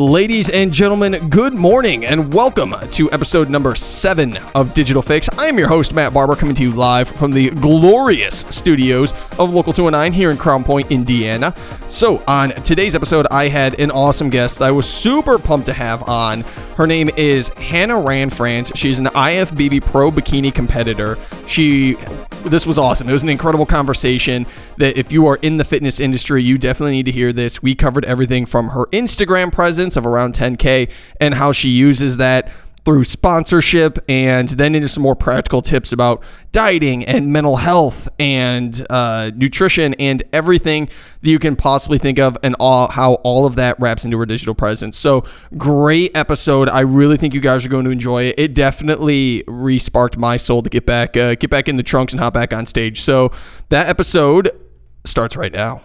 Ladies and gentlemen, good morning and welcome to episode number seven of Digital Fix. I am your host, Matt Barber, coming to you live from the glorious studios of Local 209 here in Crown Point, Indiana. So, on today's episode, I had an awesome guest I was super pumped to have on. Her name is Hannah Ranfranz. She's an IFBB Pro Bikini competitor. She, this was awesome. It was an incredible conversation that if you are in the fitness industry, you definitely need to hear this. We covered everything from her Instagram presence of around 10K and how she uses that through sponsorship and then into some more practical tips about dieting and mental health and uh, nutrition and everything that you can possibly think of and all, how all of that wraps into her digital presence. So great episode. I really think you guys are going to enjoy it. It definitely re-sparked my soul to get back uh, get back in the trunks and hop back on stage. So that episode starts right now.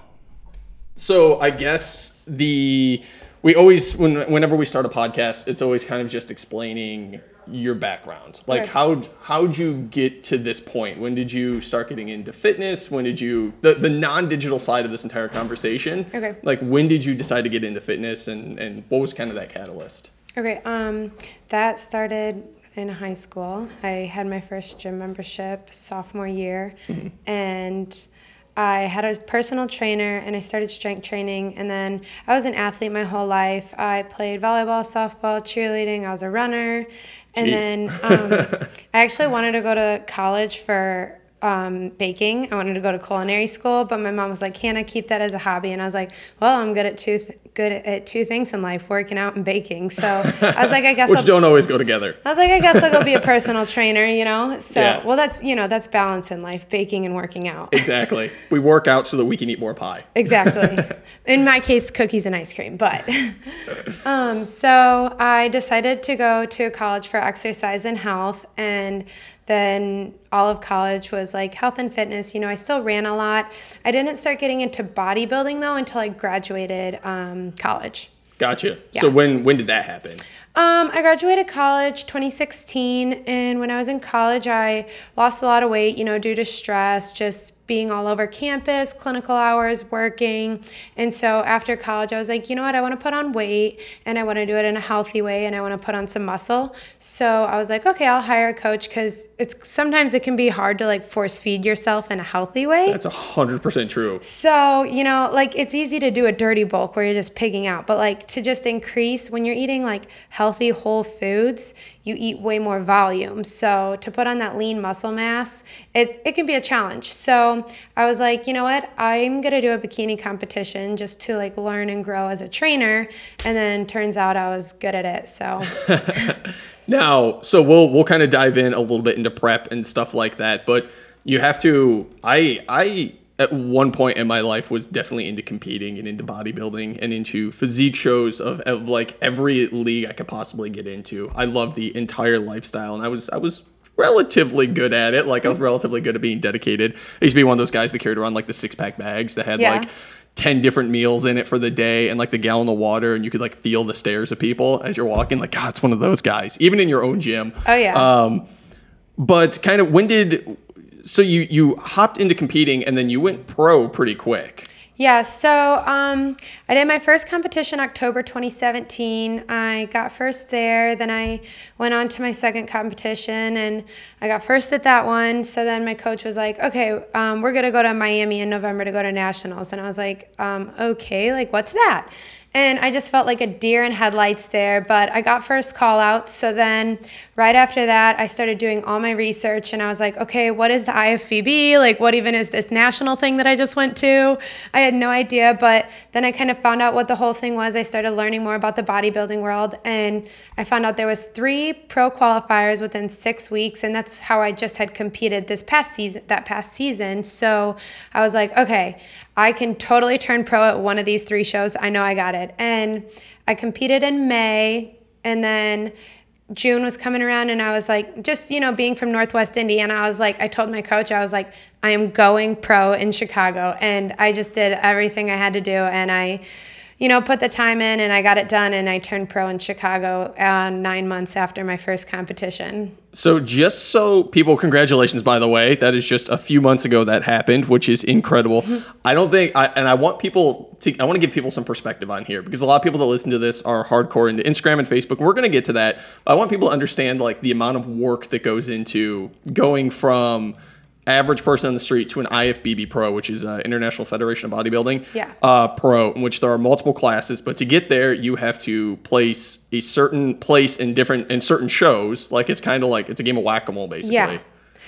So I guess the we always when whenever we start a podcast, it's always kind of just explaining your background. Like Right. how how'd you get to this point? When did you start getting into fitness? When did you the, the non-digital side of this entire conversation? Okay. Like when did you decide to get into fitness and and what was kind of that catalyst? Okay, um, that started in high school. I had my first gym membership sophomore year, and I had a personal trainer, and I started strength training. And then I was an athlete my whole life. I played volleyball, softball, cheerleading. I was a runner, and Jeez. then um, I actually wanted to go to college for. Um, baking. I wanted to go to culinary school, but my mom was like, "Hannah, keep that as a hobby." And I was like, "Well, I'm good at two th- good at two things in life: working out and baking." So I was like, "I guess Which I'll don't always go together. I was like, I guess I'll go be a personal trainer, you know? So, Yeah. well, that's, you know, that's balance in life, baking and working out. Exactly. we work out so that we can eat more pie. Exactly. in my case, cookies and ice cream. But, um, so I decided to go to college for exercise and health. And then all of college was like health and fitness. You know, I still ran a lot. I didn't start getting into bodybuilding though until I graduated um, college. Gotcha. So when when did that happen? Um, I graduated college 2016, and when I was in college, I lost a lot of weight, you know, due to stress, just being all over campus, clinical hours, working. And so after college, I was like, you know what, I want to put on weight and I want to do it in a healthy way and I want to put on some muscle. So I was like, okay, I'll hire a coach because it's sometimes it can be hard to like force feed yourself in a healthy way. That's a hundred percent true. So, you know, like it's easy to do a dirty bulk where you're just pigging out, but like to just increase when you're eating like healthy whole foods, you eat way more volume. So, to put on that lean muscle mass, it, it can be a challenge. So, I was like, you know what? I'm going to do a bikini competition just to like learn and grow as a trainer. And then turns out I was good at it. So, Now, so we'll we'll kind of dive in a little bit into prep and stuff like that, but you have to I I at one point in my life was definitely into competing and into bodybuilding and into physique shows of, of like every league I could possibly get into. I love the entire lifestyle and I was I was relatively good at it. Like I was relatively good at being dedicated. I used to be one of those guys that carried around like the six pack bags that had Yeah. like 10 different meals in it for the day and like the gallon of water and you could like feel the stares of people as you're walking like god it's one of those guys even in your own gym oh yeah. um but kind of when did so you you hopped into competing and then you went pro pretty quick Yeah, so um, I did my first competition October 2017. I got first there. Then I went on to my second competition and I got first at that one. So then my coach was like, okay, um, we're going to go to Miami in November to go to nationals. And I was like, um, okay, like what's that? And I just felt like a deer in headlights there, but I got first call out. So then, right after that, I started doing all my research and I was like, okay, what is the IFBB? Like, what even is this national thing that I just went to? I had no idea, but then I kind of found out what the whole thing was. I started learning more about the bodybuilding world and I found out there was three pro qualifiers within six weeks. And that's how I just had competed this past season, that past season. So I was like, okay, I can totally turn pro at one of these three shows. I know I got it. And I competed in May and then June was coming around and I was like, just, you know, being from Northwest Indiana, I was like, I told my coach, I was like, I am going pro in Chicago. And I just did everything I had to do. And I you know, put the time in and I got it done and I turned pro in Chicago uh, nine months after my first competition. So, just so people, congratulations, by the way. That is just a few months ago that happened, which is incredible. I don't think, I, and I want people to, I want to give people some perspective on here because a lot of people that listen to this are hardcore into Instagram and Facebook. We're going to get to that. I want people to understand like the amount of work that goes into going from, average person on the street to an IFBB Pro, which is uh, International Federation of Bodybuilding Yeah. uh, Pro, in which there are multiple classes. But to get there, you have to place a certain place in different in certain shows. Like it's kind of like it's a game of whack a mole, basically. Yeah.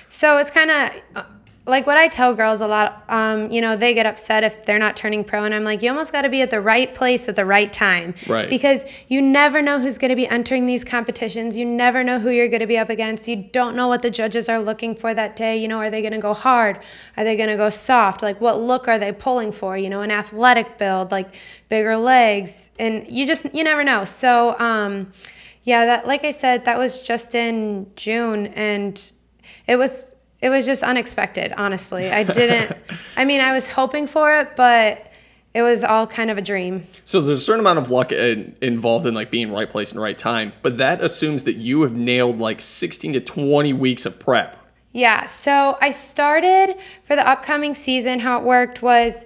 So it's kind of like what I tell girls a lot. Um, you know, they get upset if they're not turning pro, and I'm like, you almost got to be at the right place at the right time, Right. Because you never know who's going to be entering these competitions. You never know who you're going to be up against. You don't know what the judges are looking for that day. You know, are they going to go hard? Are they going to go soft? Like, what look are they pulling for? You know, an athletic build, like bigger legs, and you just you never know. So. Um, yeah, that like I said, that was just in June and it was it was just unexpected, honestly. I didn't I mean, I was hoping for it, but it was all kind of a dream. So there's a certain amount of luck in, involved in like being right place and right time, but that assumes that you have nailed like 16 to 20 weeks of prep. Yeah, so I started for the upcoming season. How it worked was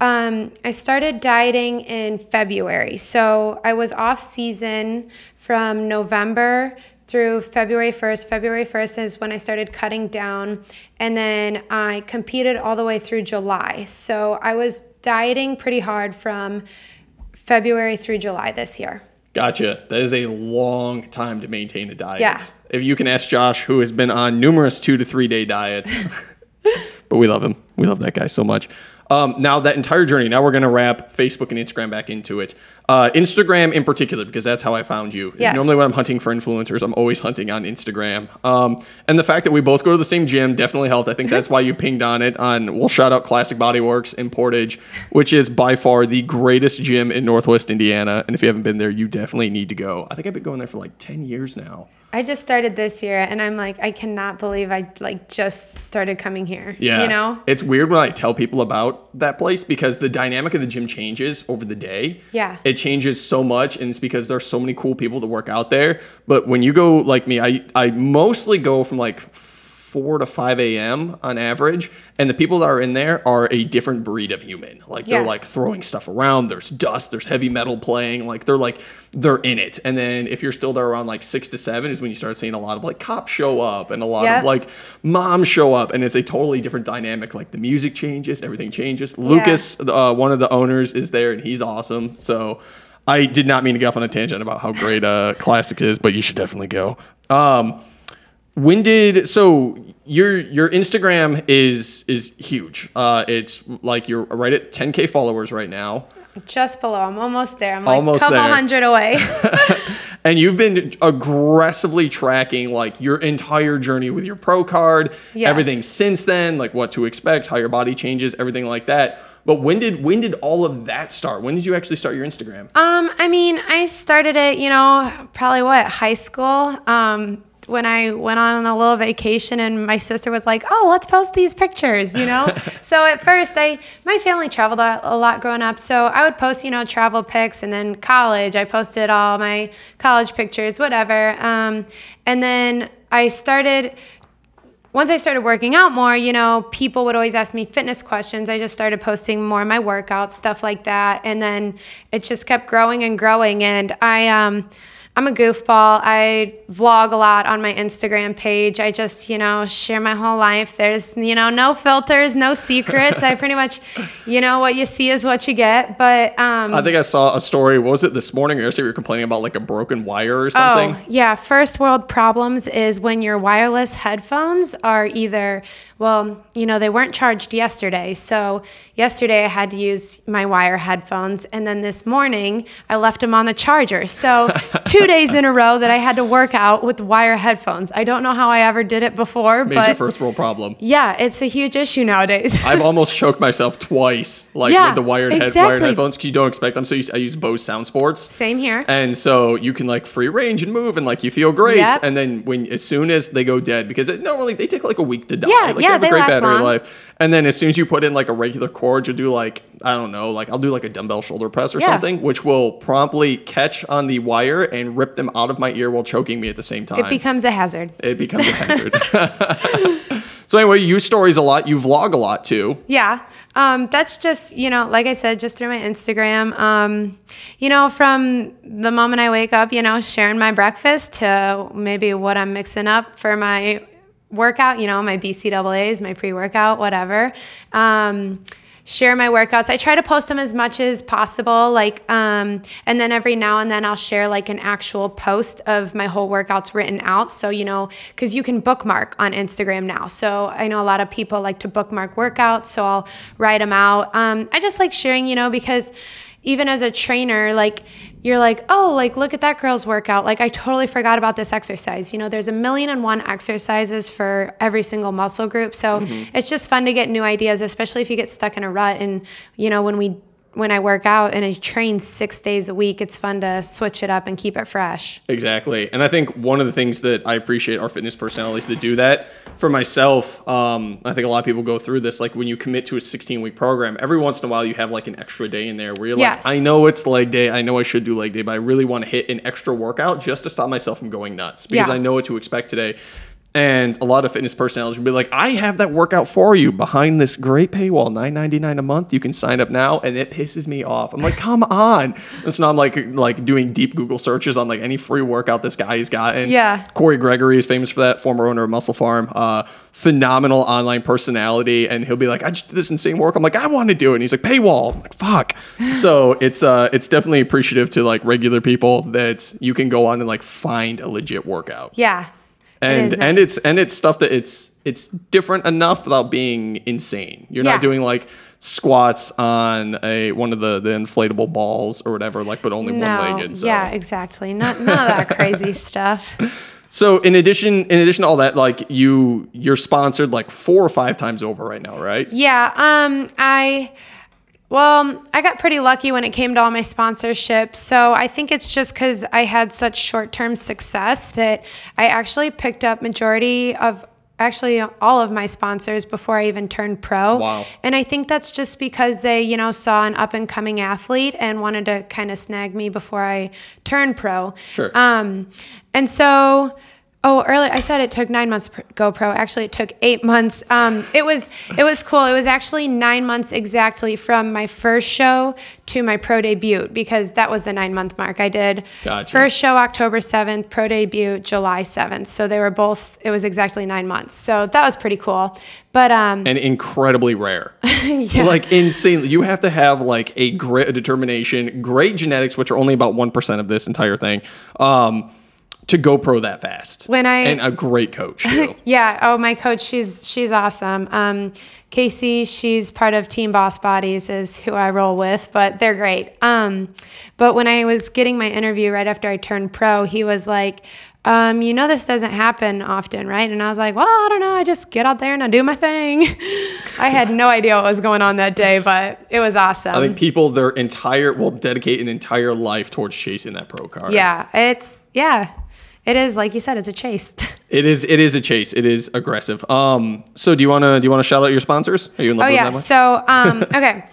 um, I started dieting in February. So I was off season from November through February 1st. February 1st is when I started cutting down. And then I competed all the way through July. So I was dieting pretty hard from February through July this year. Gotcha. That is a long time to maintain a diet. Yeah. If you can ask Josh, who has been on numerous two to three day diets, but we love him. We love that guy so much. Um, now that entire journey. Now we're gonna wrap Facebook and Instagram back into it. Uh, Instagram in particular, because that's how I found you. is Yes. Normally, when I'm hunting for influencers, I'm always hunting on Instagram. Um, and the fact that we both go to the same gym definitely helped. I think that's why you pinged on it. On we'll shout out Classic Body Works in Portage, which is by far the greatest gym in Northwest Indiana. And if you haven't been there, you definitely need to go. I think I've been going there for like ten years now. I just started this year and I'm like, I cannot believe I like just started coming here. Yeah. You know? It's weird when I tell people about that place because the dynamic of the gym changes over the day. Yeah. It changes so much and it's because there's so many cool people that work out there. But when you go like me, I I mostly go from like 4 to 5 a.m. on average. And the people that are in there are a different breed of human. Like they're like throwing stuff around. There's dust, there's heavy metal playing. Like they're like, they're in it. And then if you're still there around like 6 to 7 is when you start seeing a lot of like cops show up and a lot Yeah. of like moms show up. And it's a totally different dynamic. Like the music changes, everything changes. Lucas, uh, one of the owners, is there and he's awesome. So I did not mean to go off on a tangent about how great uh, Classic is, but you should definitely go. Um, when did so your your Instagram is is huge. Uh, it's like you're right at 10k followers right now, Just below. I'm almost there. I'm like Almost a couple there. hundred away. and you've been aggressively tracking like your entire journey with your pro card, Yes. everything since then, like what to expect, how your body changes, everything like that. But when did when did all of that start? When did you actually start your Instagram? um, I mean, I started it, you know, probably what, high school. Um, when I went on a little vacation and my sister was like, "Oh, let's post these pictures," you know. so at first, I my family traveled a lot growing up, so I would post, you know, travel pics, and then college, I posted all my college pictures, whatever. Um, and then I started once I started working out more, you know, people would always ask me fitness questions. I just started posting more of my workouts, stuff like that, and then it just kept growing and growing. And I, um, I'm a goofball. I vlog a lot on my Instagram page. I just, you know, share my whole life. There's, you know, no filters, no secrets. I pretty much, you know, what you see is what you get. But um, I think I saw a story. What was it this morning or yesterday? You were complaining about like a broken wire or something. Oh, yeah. First world problems is when your wireless headphones are either, well, you know, they weren't charged yesterday. So yesterday I had to use my wire headphones. And then this morning I left them on the charger. So two days in a row that I had to work out with wire headphones. I don't know how I ever did it before, Major but first world problem. yeah, it's a huge issue nowadays. I've almost choked myself twice, like Yeah, with the wired head, wired headphones, because you don't expect them. So you, I use Bose Sound Sports. Same here. And so you can like free range and move and like you feel great. Yep. And then when as soon as they go dead, because it normally they take like a week to die. Yeah, like yeah, they have a great battery long. life. And then as soon as you put in like a regular cord, you'll do like, I don't know, like I'll do like a dumbbell shoulder press or Yeah. something, which will promptly catch on the wire and rip them out of my ear while choking me at the same time. It becomes a hazard. it becomes a hazard. so anyway, you use stories a lot. You vlog a lot too. Yeah. Um, that's just, you know, like I said, just through my Instagram. Um, you know, from the moment I wake up, you know, sharing my breakfast to maybe what I'm mixing up for my workout, you know, my BCAAs, my pre workout, whatever. Um, share my workouts. I try to post them as much as possible. Like, um, and then every now and then I'll share like an actual post of my whole workouts written out. So, you know, cause you can bookmark on Instagram now. So I know a lot of people like to bookmark workouts. So I'll write them out. Um, I just like sharing, you know, because even as a trainer, like you're like, oh, like look at that girl's workout. Like I totally forgot about this exercise. You know, there's a million and one exercises for every single muscle group. So mm-hmm. it's just fun to get new ideas, especially if you get stuck in a rut. And you know, when we when I work out and I train six days a week, it's fun to switch it up and keep it fresh. Exactly. And I think one of the things that I appreciate our fitness personalities that do that for myself, um, I think a lot of people go through this. Like when you commit to a 16 week program, every once in a while you have like an extra day in there where you're Yes. like, I know it's leg day. I know I should do leg day, but I really want to hit an extra workout just to stop myself from going nuts because Yeah. I know what to expect today. And a lot of fitness personalities will be like, I have that workout for you behind this great paywall, $9.99 a month. You can sign up now. And it pisses me off. I'm like, come on. So now I'm like like doing deep Google searches on like any free workout this guy has gotten. Yeah. Corey Gregory is famous for that, former owner of MusclePharm. Uh, phenomenal online personality. And he'll be like, I just did this insane work. I'm like, I want to do it. And he's like, paywall. I'm like, fuck. so it's uh it's definitely appreciative to like regular people that you can go on and like find a legit workout Yeah. It and and nice. it's and it's stuff that it's it's different enough without being insane. You're Yeah. not doing like squats on a one of the the inflatable balls or whatever, like but only one legged. So. yeah, exactly. Not none of that crazy stuff. So in addition in addition to all that, like you you're sponsored like four or five times over right now, right? Yeah, um, I well, I got pretty lucky when it came to all my sponsorships. So I think it's just because I had such short-term success that I actually picked up majority of actually all of my sponsors before I even turned pro. Wow. And I think that's just because they, you know, saw an up and coming athlete and wanted to kind of snag me before I turned pro. Sure. Um, and so, oh, earlier I said it took nine months to go. Actually, it took eight months. Um, it was it was cool. It was actually nine months exactly from my first show to my pro debut because that was the nine month mark. I did Gotcha. first show October seventh, pro debut July seventh. So they were both. It was exactly nine months. So that was pretty cool. But um, and incredibly rare. Like insane. You have to have like a grit, a determination, great genetics, which are only about one percent of this entire thing, um, to go pro that fast. When I- and a great coach. Yeah. Oh, my coach, she's she's awesome. Um, Casey, she's part of Team Boss Bodies, is who I roll with, but they're great. Um, but when I was getting my interview right after I turned pro, he was like, um, "You know this doesn't happen often, right?" And I was like, "Well, I don't know. I just get out there and I do my thing." I had no idea what was going on that day, but it was awesome. I think people their entire will dedicate an entire life towards chasing that pro card. yeah, it's yeah, it is like you said, it's a chase. It is it is a chase. It is aggressive. Um so do you wanna do you wanna shout out your sponsors? Are you in love Oh with yeah. them that much? So um, okay.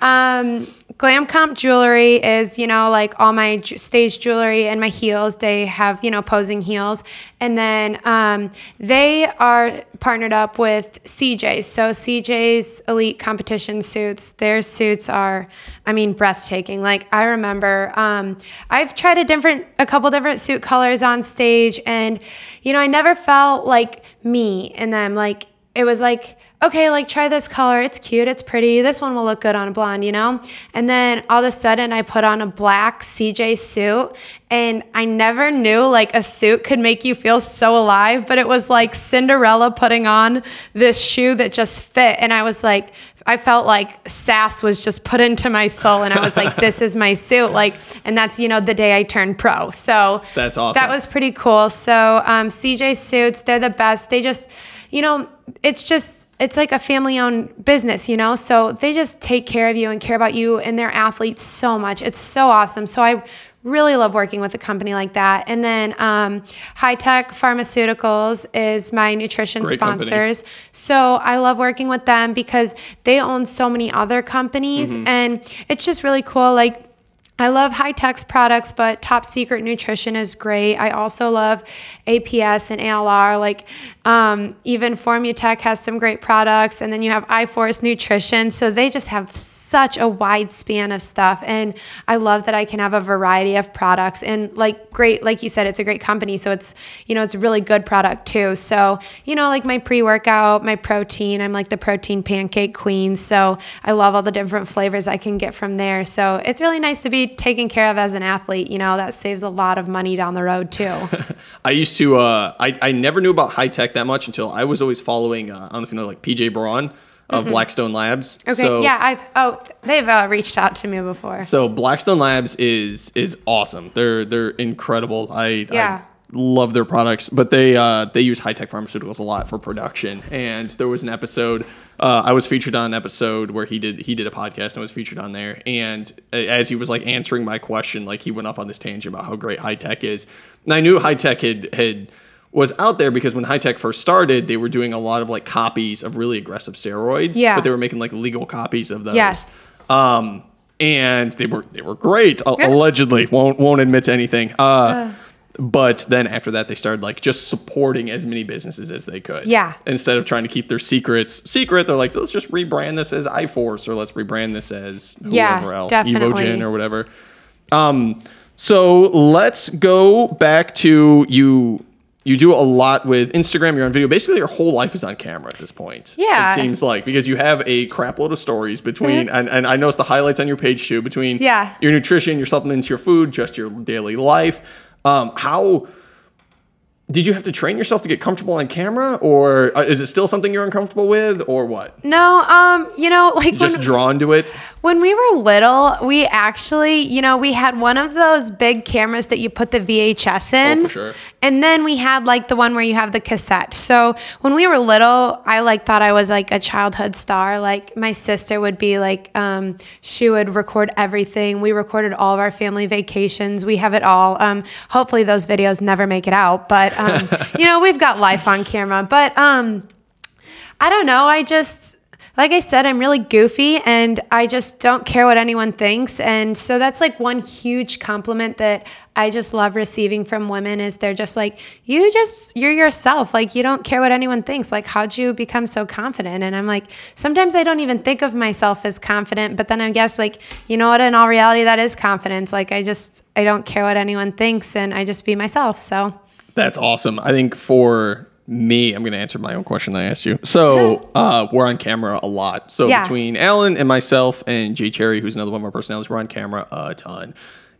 Um, Glam Comp Jewelry is, you know, like all my stage jewelry and my heels. They have, you know, posing heels. And then um, they are partnered up with CJ's. So CJ's Elite Competition suits, their suits are, I mean, breathtaking. Like I remember, um, I've tried a different, a couple different suit colors on stage, and you know, I never felt like me in them. Like it was like okay, like try this color. It's cute. It's pretty. This one will look good on a blonde, you know? And then all of a sudden I put on a black CJ suit and I never knew like a suit could make you feel so alive, but it was like Cinderella putting on this shoe that just fit. And I was like, I felt like sass was just put into my soul. And I was like, this is my suit. Like, and that's, you know, the day I turned pro. So That's awesome. That was pretty cool. So um, CJ suits, they're the best. They just, you know, it's just, it's like a family owned business, you know? So they just take care of you and care about you and their athletes so much. It's so awesome. So I really love working with a company like that. And then um, Hi-Tech Pharmaceuticals is my nutrition Great company. sponsors. So I love working with them because they own so many other companies, Mm-hmm. and it's just really cool. Like I love Hi-Tech's products, but Top Secret Nutrition is great. I also love APS and ALR. Like um, even Formutech has some great products, and then you have iForce Nutrition. So they just have such a wide span of stuff, and I love that I can have a variety of products. And like great, like you said, it's a great company, so it's you know it's a really good product too. So you know like my pre workout, my protein. I'm like the protein pancake queen. So I love all the different flavors I can get from there. So it's really nice to be taken care of as an athlete. You know, that saves a lot of money down the road too. I used to. Uh, I I never knew about Hi-Tech that much until I was always following. Uh, I don't know if you know like PJ Braun of Blackstone Labs. Mm-hmm. Okay. So, yeah, I've oh they've uh, reached out to me before. So Blackstone Labs is is awesome. They're they're incredible. I, Yeah. I love their products, but they uh, they use Hi-Tech pharmaceuticals a lot for production. And there was an episode uh, I was featured on an episode where he did he did a podcast and was featured on there. And as he was like answering my question, like he went off on this tangent about how great Hi-Tech is. And I knew Hi-Tech had had was out there because when Hi-Tech first started, they were doing a lot of like copies of really aggressive steroids. Yeah. But they were making like legal copies of those. Yes. Um, and they were they were great. a- Allegedly, won't won't admit to anything. Uh, but then after that, they started like just supporting as many businesses as they could. Yeah. Instead of trying to keep their secrets secret, they're like, let's just rebrand this as iForce or let's rebrand this as whoever Yeah, else, definitely. Evogen or whatever. Um, so let's go back to you. You do a lot with Instagram. You're on video. Basically, your whole life is on camera at this point. Yeah. it seems like because you have a crap load of stories between, and, and I noticed the highlights on your page too between Yeah. your nutrition, your supplements, your food, just your daily life. Um, how did you have to train yourself to get comfortable on camera, or uh, is it still something you're uncomfortable with, or what? No, um, you know, like Just drawn to it. when we were little, we actually, you know, we had one of those big cameras that you put the VHS in. Oh, for sure. And then we had like the one where you have the cassette. So when we were little, I like thought I was like a childhood star. Like my sister would be like, um, she would record everything. We recorded all of our family vacations. We have it all. Um, hopefully those videos never make it out, but um, you know, we've got life on camera. But um, I don't know. I just, like I said, I'm really goofy and I just don't care what anyone thinks. And so that's like one huge compliment that I just love receiving from women is they're just like, you just, you're yourself. Like, you don't care what anyone thinks. Like, how'd you become so confident? And I'm like, sometimes I don't even think of myself as confident, but then I guess, like, you know what? In all reality, that is confidence. Like, I just, I don't care what anyone thinks and I just be myself. So, That's awesome. I think for me, I'm going to answer my own question I asked you. So uh, we're on camera a lot. So Yeah. between Alan and myself and Jay Cherry, who's another one of our personalities, we're on camera a ton.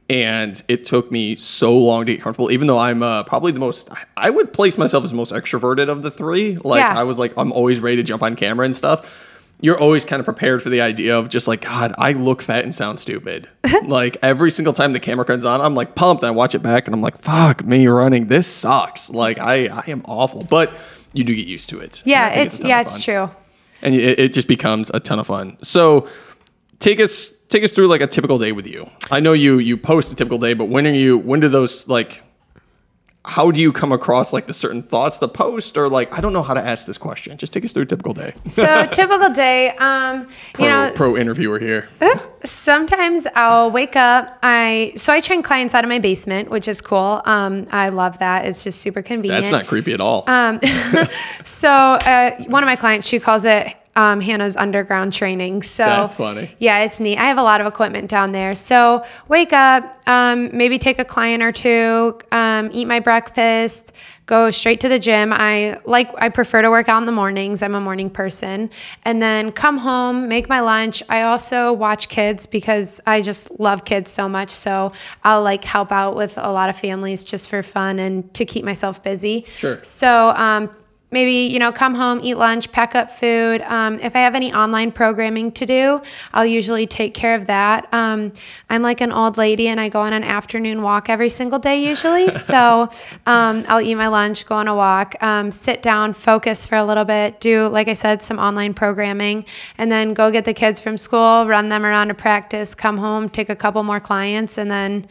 And it took me so long to get comfortable, even though I'm uh, probably the most, I would place myself as the most extroverted of the three. Like, Yeah. I was like, I'm always ready to jump on camera and stuff. You're always kind of prepared for the idea of just like, God, I look fat and sound stupid. like every single time the camera comes on, I'm like pumped. And I watch it back and I'm like, fuck me running. This sucks. Like I, I am awful. But you do get used to it. Yeah, think it's, yeah, it's true. and it, it just becomes a ton of fun. So take us take us through like a typical day with you. I know you you post a typical day, but when are you when do those like how do you come across like the certain thoughts the post or like I don't know how to ask this question. Just take us through a typical day. So, typical day, um, pro, you know, pro interviewer here. sometimes I'll wake up. I so I train clients out of my basement, which is cool. Um, I love that. It's just super convenient. That's not creepy at all. Um, so uh, one of my clients, she calls it um, Hannah's underground training. So That's funny. Yeah, it's neat. I have a lot of equipment down there. So wake up, um, maybe take a client or two, um, eat my breakfast, go straight to the gym. I like I prefer to work out in the mornings. I'm a morning person. And then come home, make my lunch. I also watch kids because I just love kids so much. So I'll like help out with a lot of families just for fun and to keep myself busy. Sure. So um, maybe you know come home eat lunch pack up food. Um, if i have any online programming to do i'll usually take care of that. Um, i'm like an old lady and i go on an afternoon walk every single day usually. So um, i'll eat my lunch go on a walk um, sit down focus for a little bit do like i said some online programming and then go get the kids from school run them around to practice come home take a couple more clients and then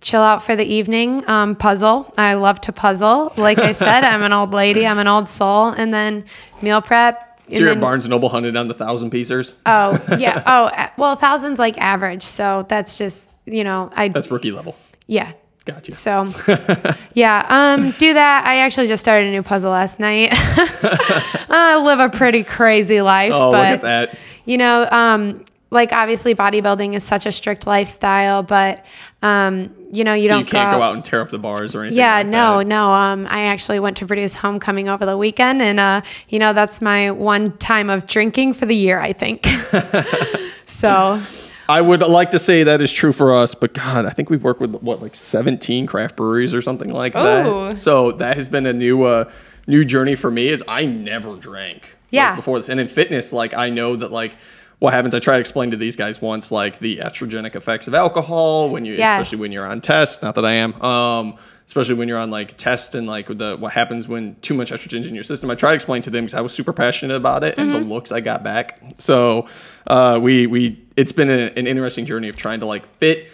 chill out for the evening. Um, puzzle. I love to puzzle. Like I said, I'm an old lady. I'm an old soul. And then meal prep. So you're at Barnes and Noble hunting down the thousand piecers. Oh yeah. Oh a- well, thousands like average. So that's just you know I. That's rookie level. yeah. Gotcha. So, yeah, um, do that. I actually just started a new puzzle last night. I live a pretty crazy life, Oh, but look at that. you know, um, like obviously bodybuilding is such a strict lifestyle, but um, you know, you So don't you can't go go out and tear up the bars or anything. yeah, like no, that. no. Um, I actually went to Purdue Homecoming over the weekend, and uh, you know that's my one time of drinking for the year, I think. so I would like to say that is true for us, but God, I think we've worked with what like 17 craft breweries or something like Ooh. that. So that has been a new uh new journey for me is I never drank like, before this. And in fitness, like I know that like what happens, I try to explain to these guys once like the estrogenic effects of alcohol when you Yes. especially when you're on test, not that I am. Um especially when you're on like test and like the what happens when too much estrogen's in your system. I try to explain to them because I was super passionate about it and the Mm-hmm. looks I got back. So uh, we we it's been a, an interesting journey of trying to like fit.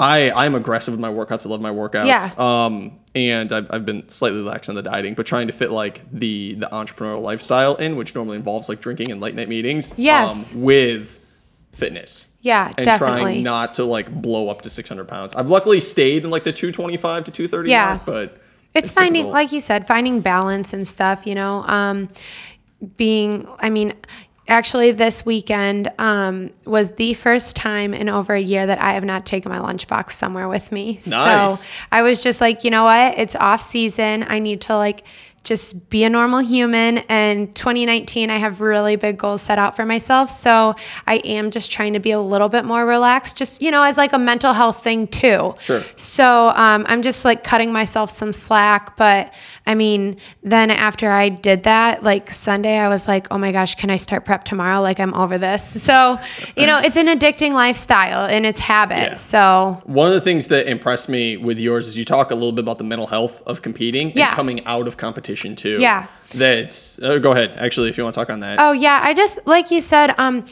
I I'm aggressive with my workouts. I love my workouts. Yeah. Um, and I've, I've been slightly lax on the dieting, but trying to fit like the the entrepreneurial lifestyle in, which normally involves like drinking and late night meetings. Yes. Um, with fitness yeah, and definitely. trying not to like blow up to 600 pounds. I've luckily stayed in like the 225 to 230 Yeah. mark, but it's, finding difficult. like you said finding balance and stuff you know um being i mean actually this weekend um was the first time in over a year that i have not taken my lunchbox somewhere with me. Nice. so i was just like you know what? It's off season. I need to like just be a normal human and 2019 i have really big goals set out for myself so i am just trying to be a little bit more relaxed just you know as like a mental health thing too Sure. so um, I'm just like cutting myself some slack. But I mean, then after I did that, like Sunday, I was like, oh my gosh, can I start prep tomorrow? Like I'm over this. So, you know, it's an addicting lifestyle and it's habits. Yeah. So, One of the things that impressed me with yours is you talk a little bit about the mental health of competing Yeah. and coming out of competition too. Yeah. That's uh, go ahead. Actually, if you want to talk on that. oh yeah, I just, like you said, um,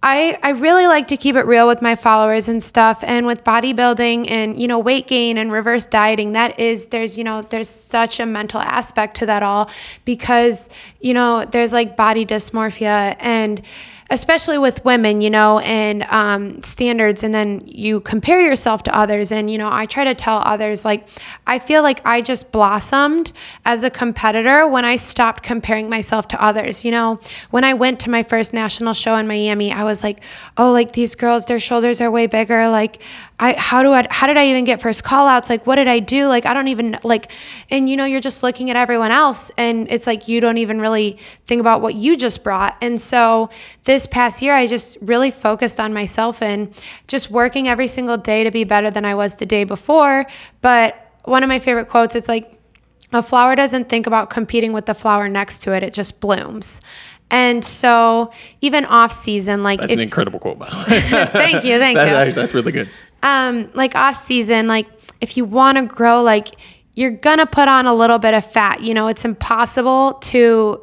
I, I really like to keep it real with my followers and stuff and with bodybuilding and you know weight gain and reverse dieting that is there's you know there's such a mental aspect to that all because you know there's like body dysmorphia and especially with women you know and um, standards and then you compare yourself to others. And you know i try to tell others like i feel like i just blossomed as a competitor when i stopped comparing myself to others you know? When i went to my first national show in miami i was like oh like these girls their shoulders are way bigger. Like i how do i how did i even get first call outs like what did i do? Like i don't even like and you know you're just looking at everyone else and it's like you don't even really think about what you just brought. And so this past year i just really focused on myself and just working every single day to be better than i was the day before. But one of my favorite quotes it's like a flower doesn't think about competing with the flower next to it. It just blooms and so even off season like That's if, an incredible quote, by the way. thank you thank That's, you actually- that's really good. um like off season like if you want to grow like you're gonna put on a little bit of fat you know it's impossible to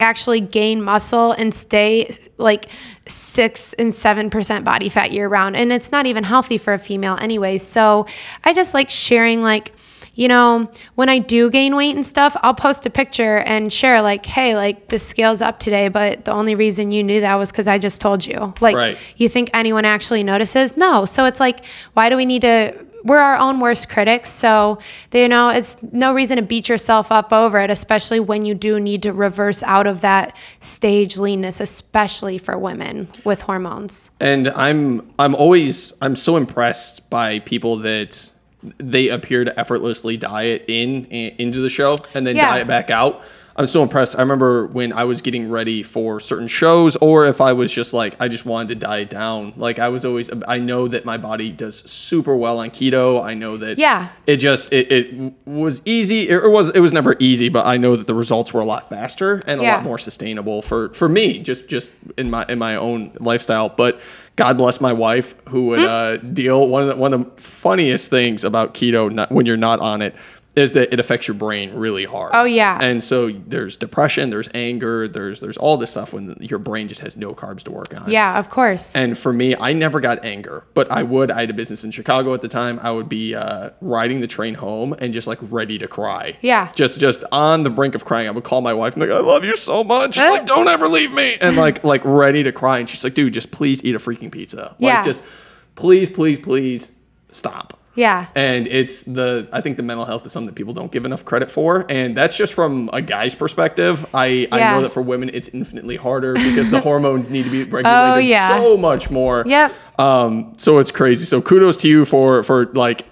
actually gain muscle and stay like six and seven percent body fat year round and it's not even healthy for a female anyways so i just like sharing like you know, when I do gain weight and stuff, I'll post a picture and share like, hey, like the scale's up today, but the only reason you knew that was because I just told you. Like, Right. you think anyone actually notices? No. So it's like, why do we need to? We're our own worst critics. So, you know, it's no reason to beat yourself up over it, especially when you do need to reverse out of that stage leanness, especially for women with hormones. And I'm I'm always I'm so impressed by people that they appear to effortlessly diet in, in into the show and then Yeah. diet back out. I'm so impressed. I remember when I was getting ready for certain shows, or if I was just like I just wanted to diet down. Like I was always, I know that my body does super well on keto. I know that Yeah. it just it, it was easy. It was it was never easy, but I know that the results were a lot faster and a Yeah. lot more sustainable for for me. Just just in my in my own lifestyle. But God bless my wife who would uh, deal one of the one of the funniest things about keto not, when you're not on it is that it affects your brain really hard. Oh, yeah. And so there's depression, there's anger, there's there's all this stuff when your brain just has no carbs to work on. Yeah, of course. And for me, I never got anger, but I would. I had a business in Chicago at the time. I would be uh, riding the train home and just like ready to cry. Yeah. Just just on the brink of crying. I would call my wife and be like, "I love you so much. Like, don't ever leave me." And like like ready to cry. And she's like, "Dude, just please eat a freaking pizza. Like, Yeah. just please, please, please stop." Yeah. And it's the I think the mental health is something that people don't give enough credit for, and that's just from a guy's perspective. I I know that for women it's infinitely harder because the hormones need to be regulated Oh, yeah. so much more. Yep. Um. So it's crazy. So kudos to you for for like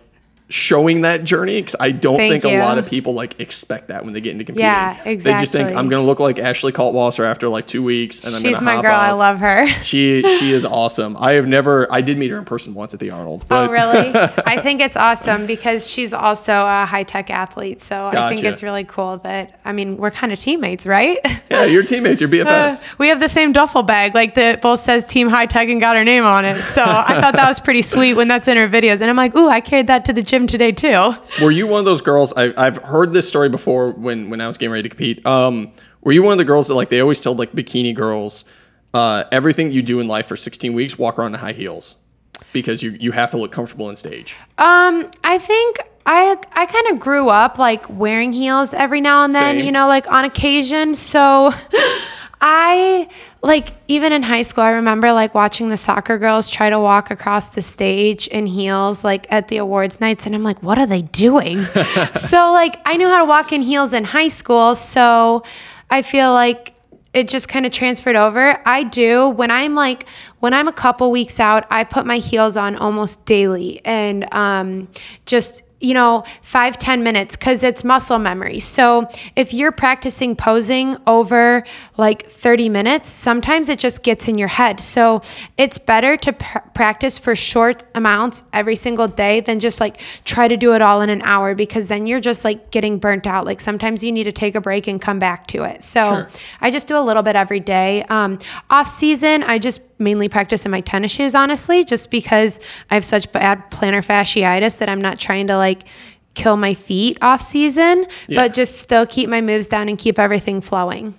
showing that journey because I don't Thank think you. a lot of people like expect that when they get into competing. Yeah, exactly. They just think. I'm gonna look like Ashley Kaltwasser after like two weeks, and I'm She's my girl. I love her. She she is awesome. I have never I did meet her in person once at the Arnold. Oh, but Oh, really? I think it's awesome because she's also a Hi-Tech athlete. So I think it's really cool that, I mean, we're kind of teammates, right? Yeah, your teammates, your uh, BFFs. we have the same duffel bag, like that both says Team Hi-Tech and got her name on it. So I thought that was pretty sweet when that's in her videos. And I'm like, ooh, I carried that to the gym today too. Were you one of those girls? I, I've heard this story before when when I was getting ready to compete. Um, were you one of the girls that like they always tell like bikini girls, uh, everything you do in life for 16 weeks, walk around in high heels, because you you have to look comfortable on stage. Um, I think I I kind of grew up like wearing heels every now and then, Same. you know, like on occasion. So I like even in high school, I remember like watching the soccer girls try to walk across the stage in heels like at the awards nights and I'm like, what are they doing? so like I knew how to walk in heels in high school, so I feel like it just kind of transferred over. I do when I'm like when I'm a couple weeks out, I put my heels on almost daily and um, just you know five ten minutes because it's muscle memory so if you're practicing posing over like 30 minutes sometimes it just gets in your head so it's better to pr- practice for short amounts every single day than just like try to do it all in an hour because then you're just like getting burnt out like sometimes you need to take a break and come back to it so Sure. I just do a little bit every day. Um, off season, I just mainly practice in my tennis shoes, honestly, just because I have such bad plantar fasciitis that I'm not trying to like kill my feet off season, Yeah. but just still keep my moves down and keep everything flowing.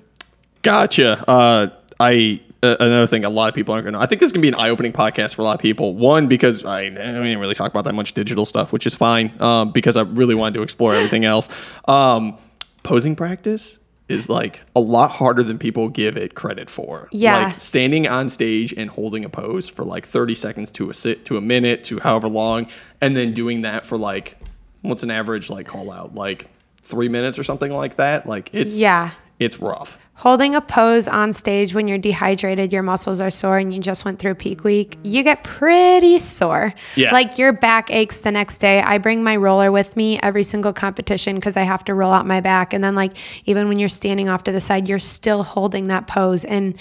Gotcha. Uh, I uh, another thing a lot of people aren't going to. I think this is going to be an eye-opening podcast for a lot of people. One because I, I didn't really talk about that much digital stuff, which is fine. Um, because I really wanted to explore everything else. Um, posing practice is like a lot harder than people give it credit for. Yeah. Like standing on stage and holding a pose for like 30 seconds to a sit to a minute to however long, and then doing that for like what's an average like call out like three minutes or something like that. Like it's Yeah. it's rough. Holding a pose on stage when you're dehydrated, your muscles are sore, and you just went through peak week, you get pretty sore. Yeah. Like your back aches the next day. I bring my roller with me every single competition because I have to roll out my back. And then, like, even when you're standing off to the side, you're still holding that pose. And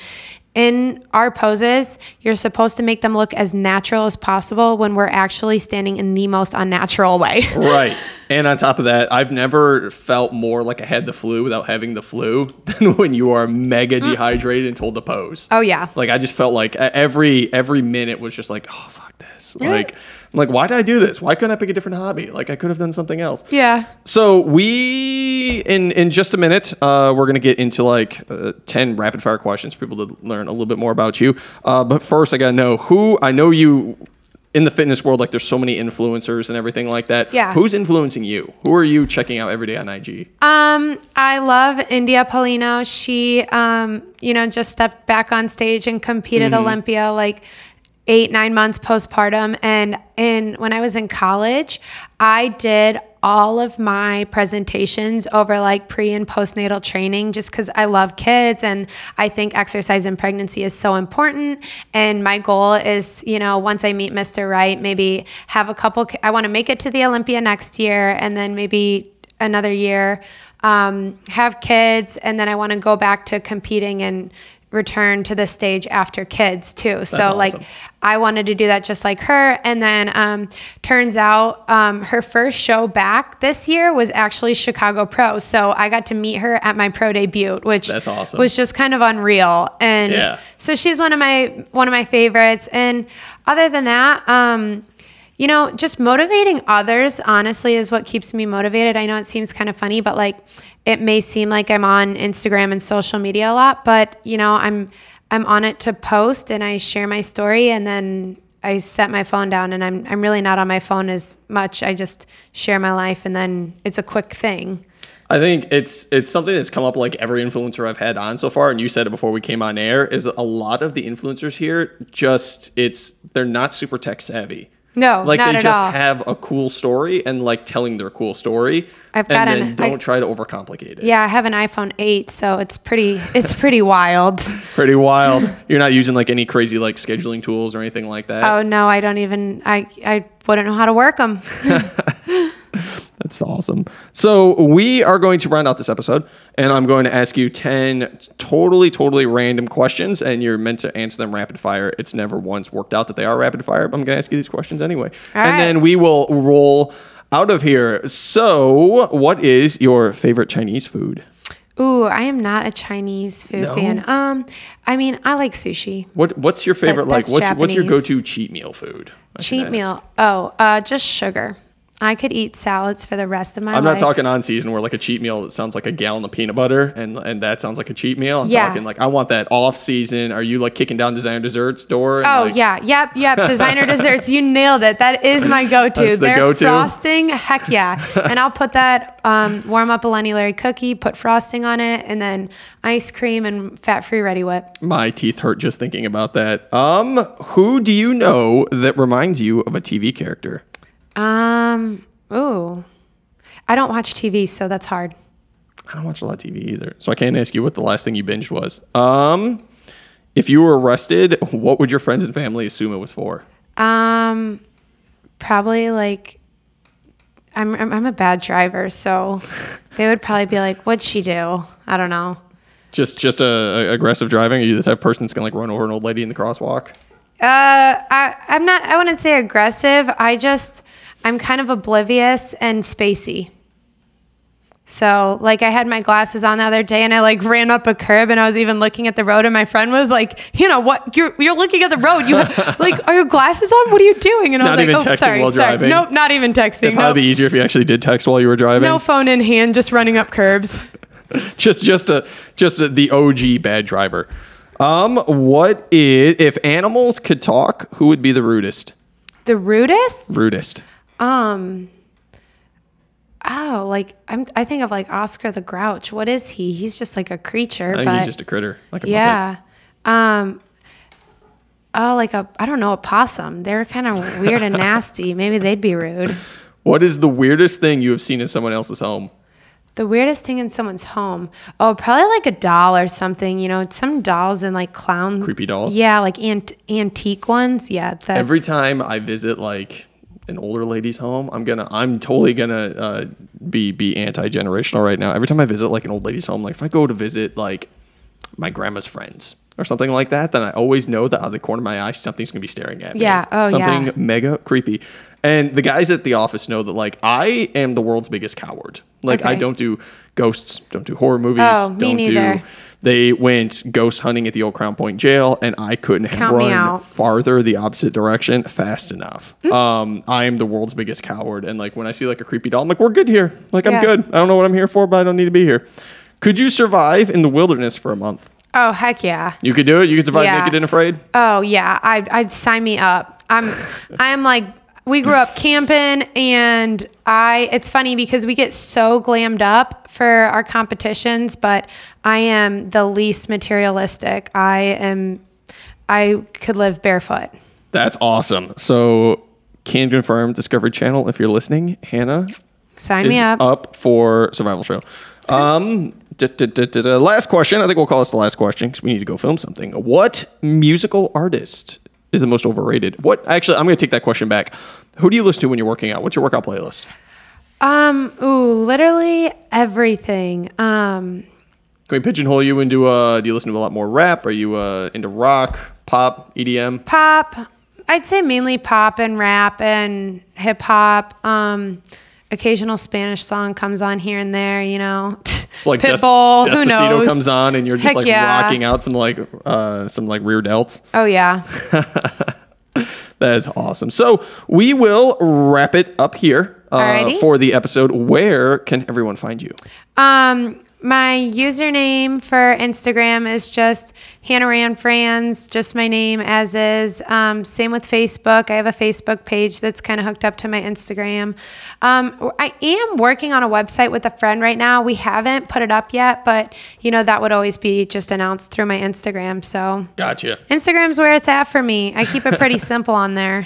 in our poses, you're supposed to make them look as natural as possible when we're actually standing in the most unnatural way. Right. And on top of that, I've never felt more like I had the flu without having the flu than when you are mega mm. dehydrated and told to pose. oh, yeah. Like I just felt like every every minute was just like, oh fuck this. Like I'm like, why did I do this? Why couldn't I pick a different hobby? Like I could have done something else. Yeah. So we in in just a minute, uh, we're gonna get into like uh, ten rapid fire questions for people to learn a little bit more about you. Uh, but first, I gotta know who I know you in the fitness world. Like, there's so many influencers and everything like that. Yeah. Who's influencing you? Who are you checking out every day on IG? Um, I love India Paulino. She, um, you know, just stepped back on stage and competed Olympia like eight, nine months postpartum. And in when I was in college, I did all of my presentations over like pre and postnatal training just because I love kids and I think exercise in pregnancy is so important. And my goal is, you know, once I meet Mr. Right, maybe have a couple, I want to make it to the Olympia next year and then maybe another year, um, have kids, and then I want to go back to competing and return to the stage after kids too. so like. I wanted to do that just like her. And then um, turns out um, her first show back this year was actually Chicago Pro. So I got to meet her at my pro debut, which That's awesome. was just kind of unreal. And Yeah. so she's one of my one of my favorites. And other than that, um, you know, just motivating others, honestly, is what keeps me motivated. I know it seems kind of funny, but like it may seem like I'm on Instagram and social media a lot, but you know, I'm I'm on it to post and I share my story and then I set my phone down and I'm I'm really not on my phone as much. I just share my life and then it's a quick thing. I think it's it's something that's come up like every influencer I've had on so far, and you said it before we came on air. Is a lot of the influencers here just it's they're not super tech savvy. No, like they just all. have a cool story and like telling their cool story, I've got and an- then don't try to overcomplicate it. Yeah, I have an iPhone 8, so it's pretty it's pretty wild. Pretty wild. You're not using like any crazy like scheduling tools or anything like that. Oh no, I don't even I I wouldn't know how to work them. That's awesome. So we are going to round out this episode, and I'm going to ask you ten totally, totally random questions, and you're meant to answer them rapid fire. It's never once worked out that they are rapid fire, but I'm going to ask you these questions anyway, All and right. then we will roll out of here. So, what is your favorite Chinese food? Ooh, I am not a Chinese food No? fan. Um, I mean, I like sushi. What What's your favorite? like, that's what's what's your Japanese. go to cheat meal food? I should Cheat ask. meal. Oh, uh, just sugar. I could eat salads for the rest of my life. I'm life. not talking on season where like a cheat meal that sounds like a gallon of peanut butter and and that sounds like a cheat meal. I'm Yeah. talking like I want that off season. Are you like kicking down designer desserts door? and, Oh like- yeah, yep, yep. Designer desserts, you nailed it. That is my go-to. That's the Their go-to? frosting, heck yeah. and I'll put that um, warm up a Lenny Larry cookie, put frosting on it, and then ice cream and fat-free Reddi-wip. My teeth hurt just thinking about that. Um, who do you know that reminds you of a TV character? Um, ooh, I don't watch TV, so that's hard. I don't watch a lot of TV either, so I can't ask you what the last thing you binged was. Um, if you were arrested, what would your friends and family assume it was for? Um, probably like I'm I'm, I'm a bad driver, so they would probably be like, "What'd she do?" I don't know. Just just a, a aggressive driving? Are you the type of person that's gonna like run over an old lady in the crosswalk? Uh, I I'm not. I wouldn't say aggressive. I just I'm kind of oblivious and spacey. So, like, I had my glasses on the other day, and I like ran up a curb, and I was even looking at the road, and my friend was like, "You know what? You're you're looking at the road. You have, like, are your glasses on? What are you doing?" And I Not was like, even "Oh, texting sorry, while sorry. driving? Nope, not even texting. It'd probably Nope. be easier if you actually did text while you were driving. No phone in hand, just running up curbs. just just a just a, the OG bad driver. Um, what is if animals could talk? Who would be the rudest? The rudest? Rudest. Um. Oh, like I'm. I think of like Oscar the Grouch. What is he? He's just like a creature. I think but he's just a critter, like a Muppet. yeah. Um. Oh, like a I don't know a possum. They're kind of weird and nasty. Maybe they'd be rude. What is the weirdest thing you have seen in someone else's home? The weirdest thing in someone's home. Oh, probably like a doll or something. You know, some dolls and like clown. Creepy dolls. Yeah, like ant- antique ones. Yeah. That's, Every time I visit like an older lady's home, I'm gonna I'm totally gonna uh, be be anti generational right now. Every time I visit like an old lady's home, like if I go to visit like my grandma's friends or something like that, then I always know that out of the corner of my eye something's gonna be staring at me. Yeah. Oh, yeah. something yeah. mega creepy. And the guys at the office know that like I am the world's biggest coward. Like I don't do ghosts, don't do horror movies, Oh, don't do they went ghost hunting at the old Crown Point jail, and I couldn't have Count run farther the opposite direction fast enough. Mm. Um, I am the world's biggest coward, and like when I see like a creepy doll, I'm like, we're good here. Like I'm Yeah. good. I don't know what I'm here for, but I don't need to be here. Could you survive in the wilderness for a month? Oh heck yeah. You could do it. You could survive Yeah. naked and afraid. Oh yeah, I'd, I'd sign me up. I'm I'm like we grew up camping and I it's funny because we get so glammed up for our competitions, but I am the least materialistic. I am I could live barefoot. That's awesome. So can confirm Discovery Channel if you're listening. Hannah Sign is me up. up for survival show. Um, da- da- da- da- da. last question. I think we'll call this the last question because we need to go film something. What musical artist is the most overrated? What actually? I'm going to take that question back. Who do you listen to when you're working out? What's your workout playlist? Um, ooh, literally everything. Um, Can we pigeonhole you into? Uh, do you listen to a lot more rap? Are you uh, into rock, pop, EDM? pop. I'd say mainly pop and rap and hip hop. Um, occasional Spanish song comes on here and there, you know. It's like Des- Pitbull, who knows? comes on, and you're just Heck like yeah. rocking out some like uh, some like rear delts. Oh yeah. That is awesome. So we will wrap it up here uh, for the episode. Where can everyone find you? Um, my username for Instagram is just Hannah Rand Franz, just my name as is. Um, same with Facebook. I have a Facebook page that's kind of hooked up to my Instagram. Um, I am working on a website with a friend right now. We haven't put it up yet, but you know that would always be just announced through my Instagram. So Gotcha. Instagram's where it's at for me. I keep it pretty simple on there.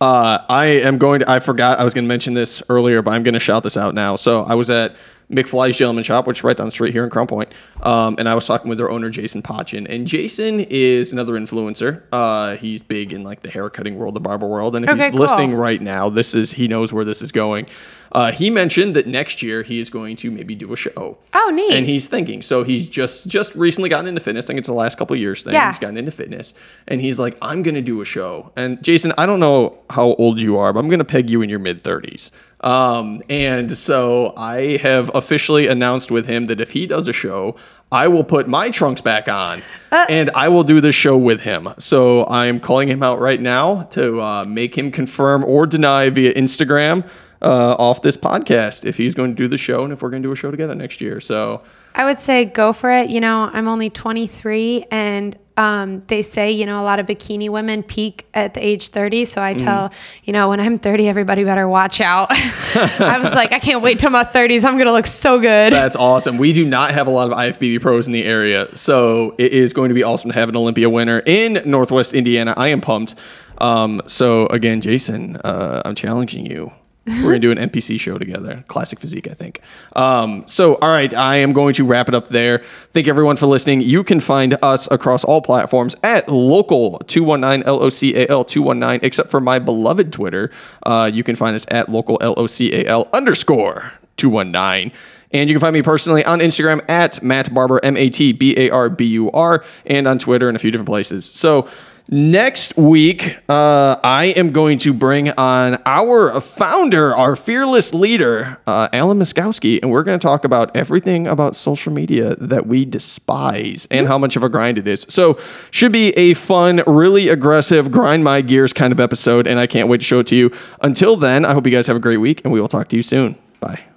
Uh, I am going to. I forgot I was going to mention this earlier, but I'm going to shout this out now. So I was at McFly's Gentleman Shop, which is right down the street here in Crown Point, um, and I was talking with their owner Jason Potchin, and Jason is another influencer. Uh, he's big in like the haircutting world, the barber world, and if Okay, he's cool. listening right now, this is he knows where this is going. Uh, he mentioned that next year he is going to maybe do a show. Oh, neat. And he's thinking. So he's just just recently gotten into fitness. I think it's the last couple of years thing. Yeah. He's gotten into fitness, and he's like, I'm gonna do a show. And Jason, I don't know how old you are, but I'm gonna peg you in your mid 30s. Um, and so I have officially announced with him that if he does a show, I will put my trunks back on and I will do the show with him. So I'm calling him out right now to uh, make him confirm or deny via Instagram uh, off this podcast if he's going to do the show and if we're going to do a show together next year. So I would say go for it. You know, I'm only 23 and um, they say, you know, a lot of bikini women peak at the age 30. So I tell, you know, when I'm 30, everybody better watch out. I was like, I can't wait till my 30s. I'm going to look so good. That's awesome. We do not have a lot of IFBB pros in the area, so it is going to be awesome to have an Olympia winner in Northwest Indiana. I am pumped. Um, so again, Jason, uh, I'm challenging you. We're gonna do an NPC show together. Classic physique, I think. Um, so, all right, I am going to wrap it up there. Thank everyone for listening. You can find us across all platforms at local 219 L O C A L 219, except for my beloved Twitter. Uh, you can find us at local L O C A L underscore 219. And you can find me personally on Instagram at Matt Barbur, M A T B A R B U R, and on Twitter and a few different places. So, next week, uh, I am going to bring on our founder, our fearless leader, uh, Alan Miskowski, and we're going to talk about everything about social media that we despise and how much of a grind it is. So, should be a fun, really aggressive, grind my gears kind of episode, and I can't wait to show it to you. Until then, I hope you guys have a great week, and we will talk to you soon. Bye.